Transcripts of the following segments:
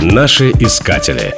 Наши искатели.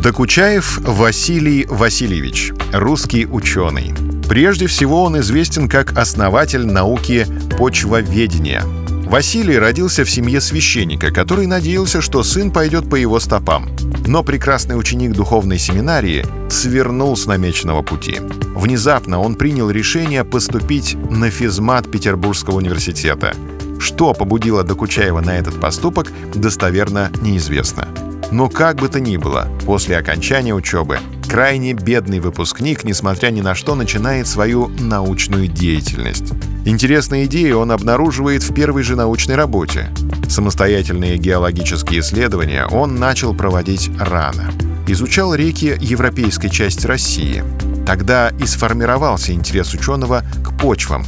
Докучаев Василий Васильевич, русский ученый. Прежде всего он известен как основатель науки почвоведения. Василий родился в семье священника, который надеялся, что сын пойдет по его стопам. Но прекрасный ученик духовной семинарии свернул с намеченного пути. Внезапно он принял решение поступить на физмат Петербургского университета – что побудило Докучаева на этот поступок, достоверно неизвестно. Но как бы то ни было, после окончания учебы крайне бедный выпускник, несмотря ни на что, начинает свою научную деятельность. Интересные идеи он обнаруживает в первой же научной работе. Самостоятельные геологические исследования он начал проводить рано. Изучал реки европейской части России. Тогда и сформировался интерес ученого к почвам,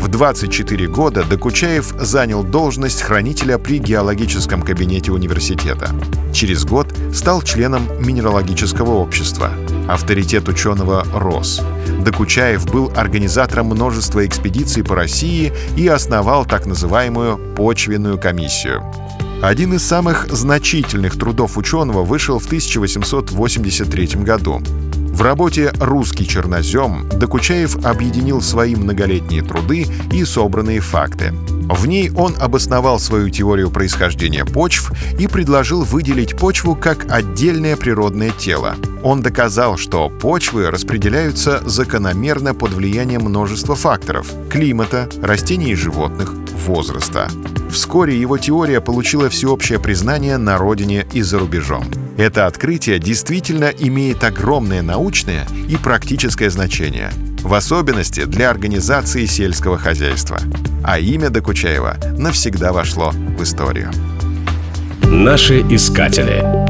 в 24 года Докучаев занял должность хранителя при геологическом кабинете университета. Через год стал членом Минералогического общества. Авторитет ученого рос. Докучаев был организатором множества экспедиций по России и основал так называемую «почвенную комиссию». Один из самых значительных трудов ученого вышел в 1883 году. В работе «Русский чернозем» Докучаев объединил свои многолетние труды и собранные факты. В ней он обосновал свою теорию происхождения почв и предложил выделить почву как отдельное природное тело. Он доказал, что почвы распределяются закономерно под влиянием множества факторов – климата, растений и животных, возраста. Вскоре его теория получила всеобщее признание на родине и за рубежом. Это открытие действительно имеет огромное научное и практическое значение, в особенности для организации сельского хозяйства. А имя Докучаева навсегда вошло в историю. Наши искатели.